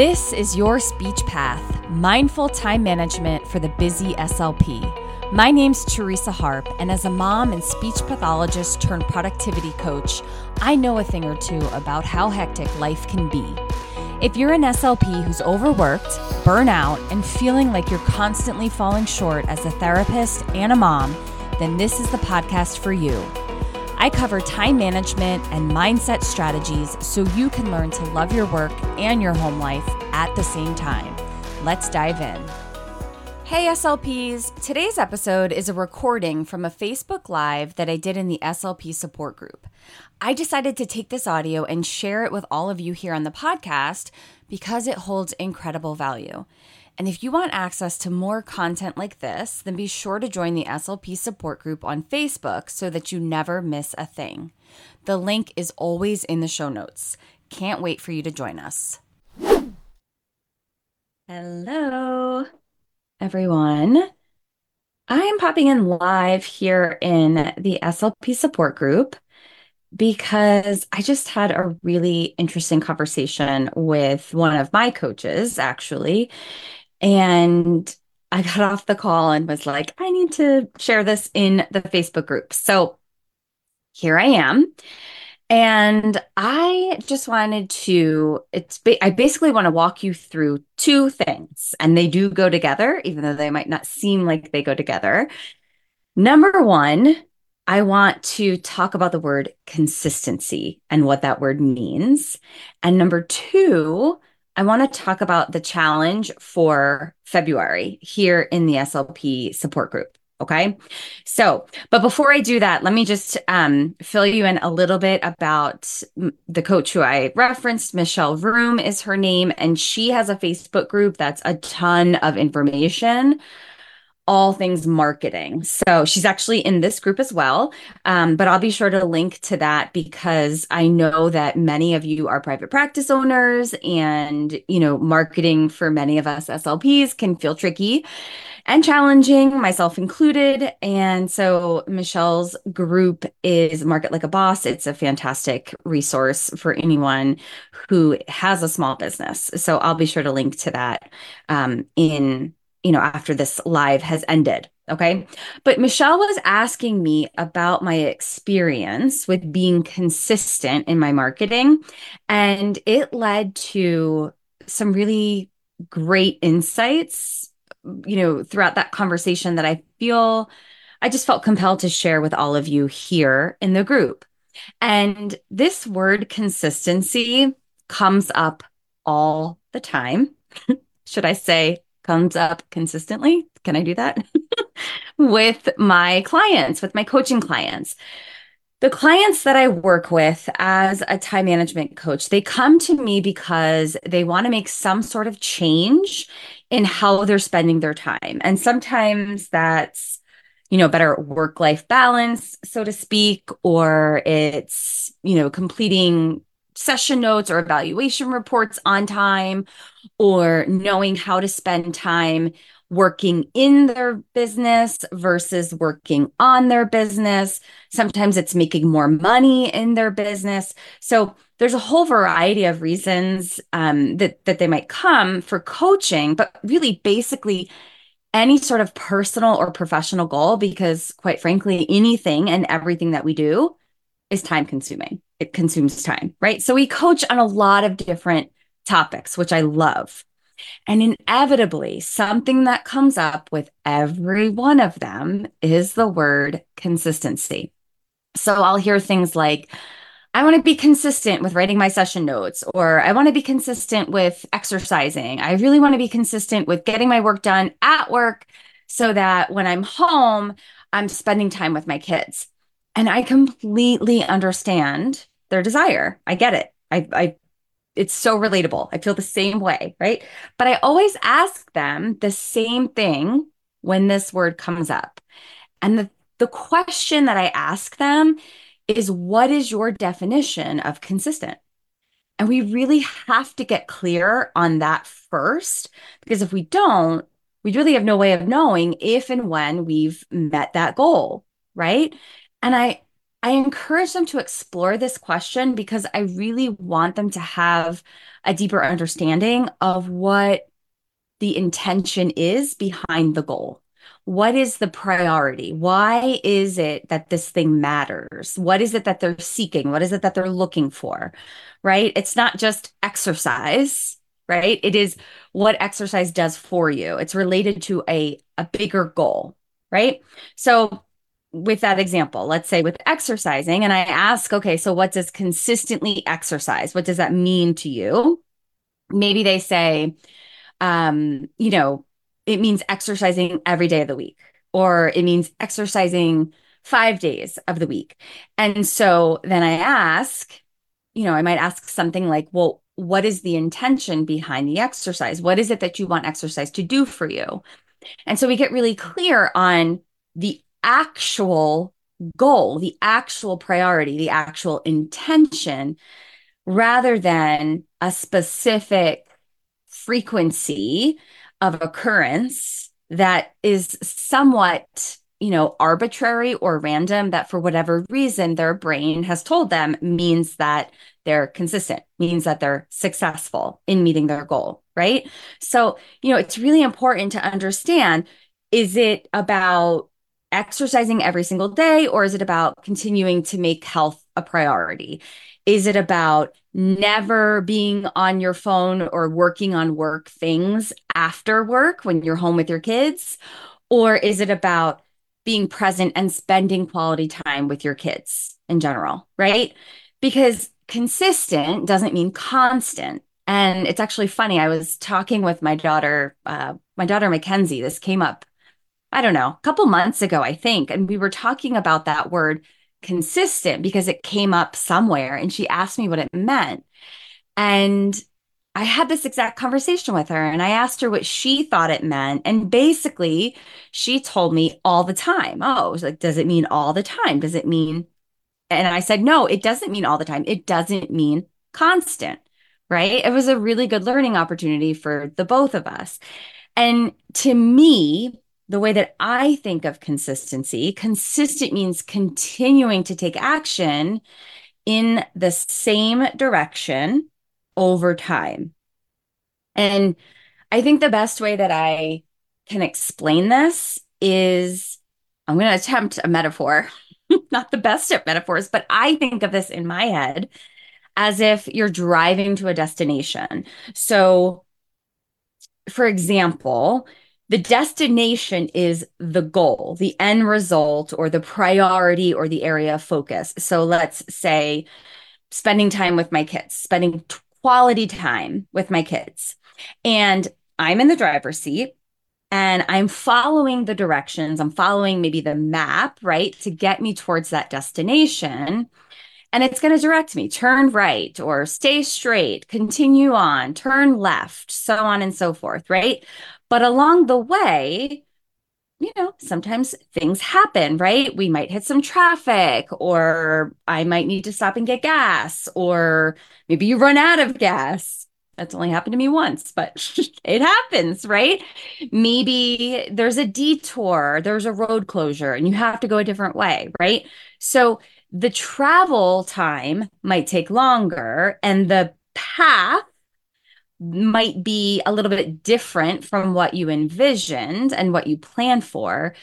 This is your speech path, mindful time management for the busy SLP. My name's Theresa Harp, and as a mom and speech pathologist turned productivity coach, I know a thing or two about how hectic life can be. If you're an SLP who's overworked, burnout, and feeling like you're constantly falling short as a therapist and a mom, then this is the podcast for you. I cover time management and mindset strategies so you can learn to love your work and your home life at the same time. Let's dive in. Hey SLPs! Today's episode is a recording from a Facebook Live that I did in the SLP support group. I decided to take this audio and share it with all of you here on the podcast because it holds incredible value. And if you want access to more content like this, then be sure to join the SLP support group on Facebook so that you never miss a thing. The link is always in the show notes. Can't wait for you to join us. Hello, everyone. I am popping in live here in the SLP support group because I just had a really interesting conversation with one of my coaches, actually. And I got off the call and was like, I need to share this in the Facebook group. So here I am. And I just wanted to, it's, ba- I basically want to walk you through two things, and they do go together, even though they might not seem like they go together. Number one, I want to talk about the word consistency and what that word means. And number two, I want to talk about the challenge for February here in the SLP support group. Okay. So, but before I do that, let me just um, fill you in a little bit about the coach who I referenced. Michelle Room is her name, and she has a Facebook group that's a ton of information all things marketing. So she's actually in this group as well. Um, but I'll be sure to link to that because I know that many of you are private practice owners and, you know, marketing for many of us SLPs can feel tricky and challenging, myself included. And so Michelle's group is Market Like a Boss. It's a fantastic resource for anyone who has a small business. So I'll be sure to link to that um, in you know, after this live has ended. Okay. But Michelle was asking me about my experience with being consistent in my marketing. And it led to some really great insights, you know, throughout that conversation that I feel I just felt compelled to share with all of you here in the group. And this word consistency comes up all the time. Should I say comes up consistently. Can I do that? with my clients, with my coaching clients. The clients that I work with as a time management coach, they come to me because they want to make some sort of change in how they're spending their time. And sometimes that's, you know, better work life balance, so to speak, or it's, you know, completing session notes or evaluation reports on time or knowing how to spend time working in their business versus working on their business. Sometimes it's making more money in their business. So there's a whole variety of reasons um, that that they might come for coaching, but really, basically, any sort of personal or professional goal, because quite frankly, anything and everything that we do is time consuming it consumes time, right? So we coach on a lot of different topics, which I love. And inevitably, something that comes up with every one of them is the word consistency. So I'll hear things like, I want to be consistent with writing my session notes, or I want to be consistent with exercising. I really want to be consistent with getting my work done at work so that when I'm home, I'm spending time with my kids. And I completely understand their desire. I get it. I, I, it's so relatable. I feel the same way, right? But I always ask them the same thing when this word comes up. And the, the question that I ask them is what is your definition of consistent? And we really have to get clear on that first, because if we don't, we really have no way of knowing if and when we've met that goal, right? And I I encourage them to explore this question because I really want them to have a deeper understanding of what the intention is behind the goal. What is the priority? Why is it that this thing matters? What is it that they're seeking? What is it that they're looking for? Right? It's not just exercise, right? It is what exercise does for you. It's related to a, a bigger goal, right? So, with that example, let's say with exercising, and I ask, okay, so what does consistently exercise? What does that mean to you? Maybe they say, um, you know, it means exercising every day of the week, or it means exercising five days of the week. And so then I ask, you know, I might ask something like, well, what is the intention behind the exercise? What is it that you want exercise to do for you? And so we get really clear on the actual goal, the actual priority, the actual intention, rather than a specific frequency of occurrence that is somewhat you know arbitrary or random that for whatever reason their brain has told them means that they're consistent means that they're successful in meeting their goal right? So you know it's really important to understand is it about exercising every single day or is it about continuing to make health a priority is it about never being on your phone or working on work things after work when you're home with your kids? Or is it about being present and spending quality time with your kids in general, right? Because consistent doesn't mean constant. And it's actually funny. I was talking with my daughter, uh, my daughter Mackenzie. This came up, I don't know, a couple months ago, I think. And we were talking about that word consistent because it came up somewhere and she asked me what it meant. And I had this exact conversation with her and I asked her what she thought it meant. And basically, she told me all the time. Oh, like, does it mean all the time? Does it mean? And I said, no, it doesn't mean all the time. It doesn't mean constant, right? It was a really good learning opportunity for the both of us. And to me, the way that I think of consistency, consistent means continuing to take action in the same direction over time. And I think the best way that I can explain this is I'm going to attempt a metaphor, not the best at metaphors, but I think of this in my head as if you're driving to a destination. So, for example, the destination is the goal, the end result, or the priority or the area of focus. So let's say spending time with my kids, spending quality time with my kids. And I'm in the driver's seat and I'm following the directions. I'm following maybe the map, right, to get me towards that destination. And it's going to direct me turn right or stay straight, continue on, turn left, so on and so forth, right? But along the way, you know, sometimes things happen, right? We might hit some traffic, or I might need to stop and get gas, or maybe you run out of gas. That's only happened to me once, but it happens, right? Maybe there's a detour, there's a road closure, and you have to go a different way, right? So the travel time might take longer, and the path might be a little bit different from what you envisioned and what you planned for,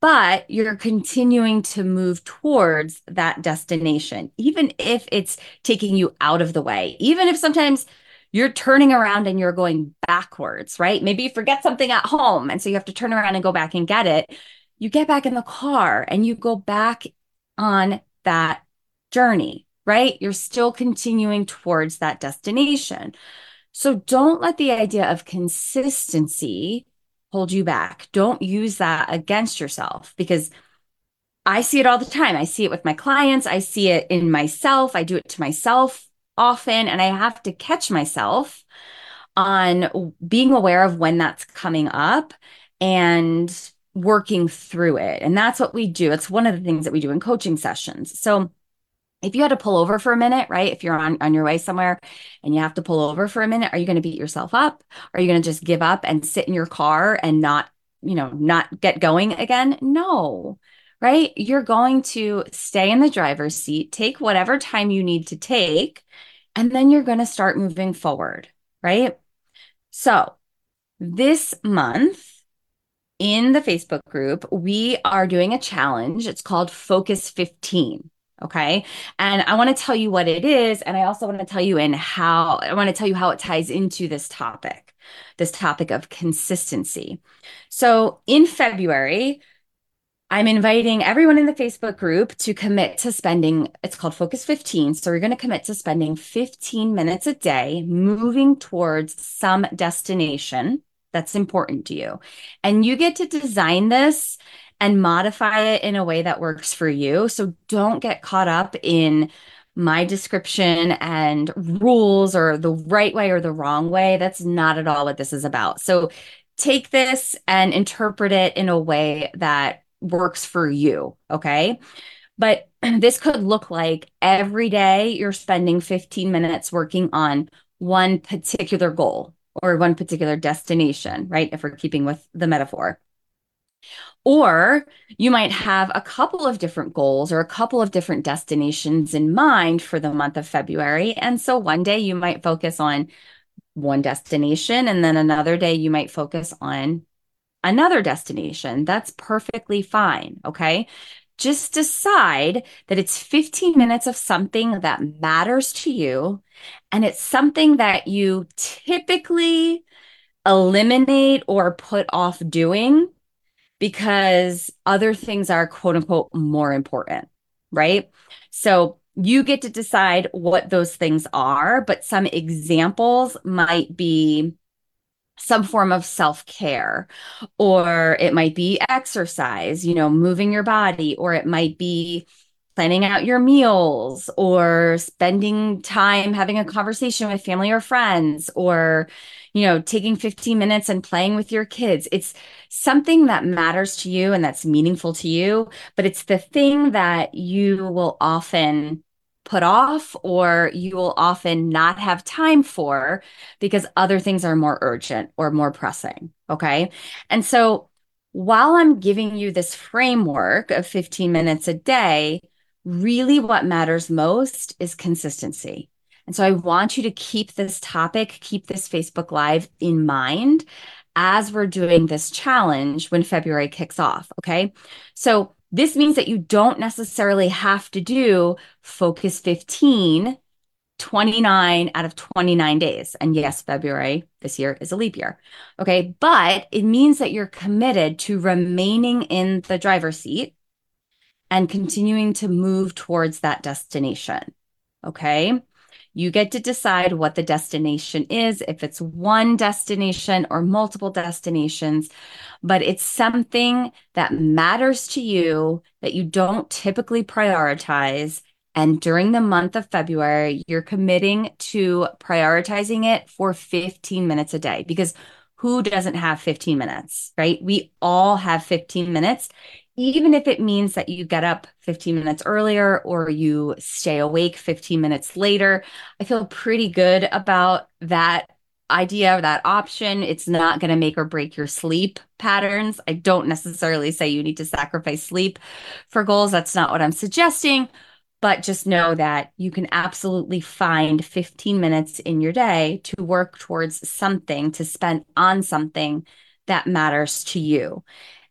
but you're continuing to move towards that destination, even if it's taking you out of the way, even if sometimes you're turning around and you're going backwards, right? Maybe you forget something at home. And so you have to turn around and go back and get it. You get back in the car and you go back on that journey, right? You're still continuing towards that destination. So don't let the idea of consistency hold you back. Don't use that against yourself because I see it all the time. I see it with my clients, I see it in myself. I do it to myself often, and I have to catch myself on being aware of when that's coming up and working through it. And that's what we do. It's one of the things that we do in coaching sessions. So if you had to pull over for a minute, right? If you're on, on your way somewhere and you have to pull over for a minute, are you going to beat yourself up? Are you going to just give up and sit in your car and not, you know, not get going again? No, right? You're going to stay in the driver's seat, take whatever time you need to take, and then you're going to start moving forward, right? So this month, in the Facebook group, we are doing a challenge. It's called Focus 15. Okay. And I want to tell you what it is. And I also want to tell you and how I want to tell you how it ties into this topic, this topic of consistency. So in February, I'm inviting everyone in the Facebook group to commit to spending, it's called Focus 15. So we're going to commit to spending 15 minutes a day moving towards some destination that's important to you. And you get to design this and modify it in a way that works for you. So don't get caught up in my description and rules or the right way or the wrong way. That's not at all what this is about. So take this and interpret it in a way that works for you. Okay. But this could look like every day you're spending 15 minutes working on one particular goal or one particular destination, right? If we're keeping with the metaphor. Or you might have a couple of different goals or a couple of different destinations in mind for the month of February. And so one day you might focus on one destination, and then another day you might focus on another destination. That's perfectly fine. Okay. Just decide that it's 15 minutes of something that matters to you. And it's something that you typically eliminate or put off doing because other things are quote unquote more important. Right. So you get to decide what those things are, but some examples might be some form of self care, or it might be exercise, you know, moving your body, or it might be planning out your meals, or spending time having a conversation with family or friends, or, you know, taking 15 minutes and playing with your kids. It's something that matters to you and that's meaningful to you, but it's the thing that you will often put off or you will often not have time for because other things are more urgent or more pressing. Okay. And so while I'm giving you this framework of 15 minutes a day, really what matters most is consistency. And so I want you to keep this topic, keep this Facebook Live in mind as we're doing this challenge when February kicks off. Okay. So this means that you don't necessarily have to do focus 15 29 out of 29 days. And yes, February this year is a leap year. Okay. But it means that you're committed to remaining in the driver's seat and continuing to move towards that destination. Okay. You get to decide what the destination is, if it's one destination or multiple destinations, but it's something that matters to you that you don't typically prioritize. And during the month of February, you're committing to prioritizing it for 15 minutes a day because who doesn't have 15 minutes, right? We all have 15 minutes even if it means that you get up 15 minutes earlier or you stay awake 15 minutes later, I feel pretty good about that idea, or that option. It's not going to make or break your sleep patterns. I don't necessarily say you need to sacrifice sleep for goals. That's not what I'm suggesting. But just know that you can absolutely find 15 minutes in your day to work towards something, to spend on something that matters to you.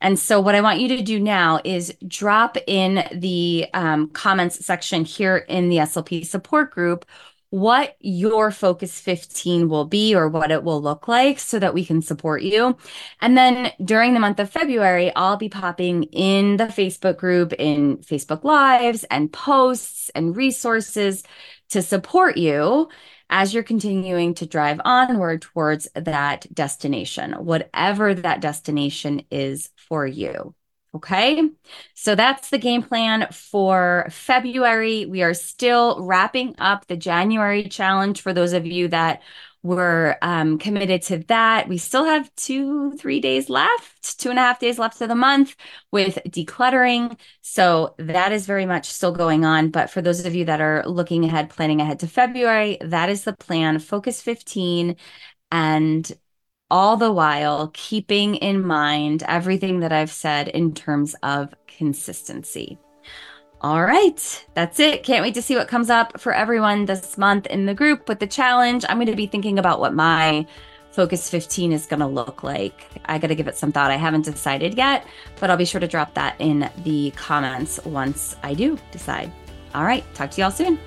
And so, what I want you to do now is drop in the um, comments section here in the SLP support group what your focus 15 will be or what it will look like so that we can support you. And then during the month of February, I'll be popping in the Facebook group in Facebook Lives and posts and resources to support you as you're continuing to drive onward towards that destination, whatever that destination is for you. Okay. So that's the game plan for February. We are still wrapping up the January challenge for those of you that we're um, committed to that. We still have two, three days left, two and a half days left of the month with decluttering. So that is very much still going on. But for those of you that are looking ahead, planning ahead to February, that is the plan. Focus 15 and all the while keeping in mind everything that I've said in terms of consistency. All right, that's it. Can't wait to see what comes up for everyone this month in the group with the challenge. I'm going to be thinking about what my Focus 15 is going to look like. I got to give it some thought. I haven't decided yet, but I'll be sure to drop that in the comments once I do decide. All right, talk to y'all soon.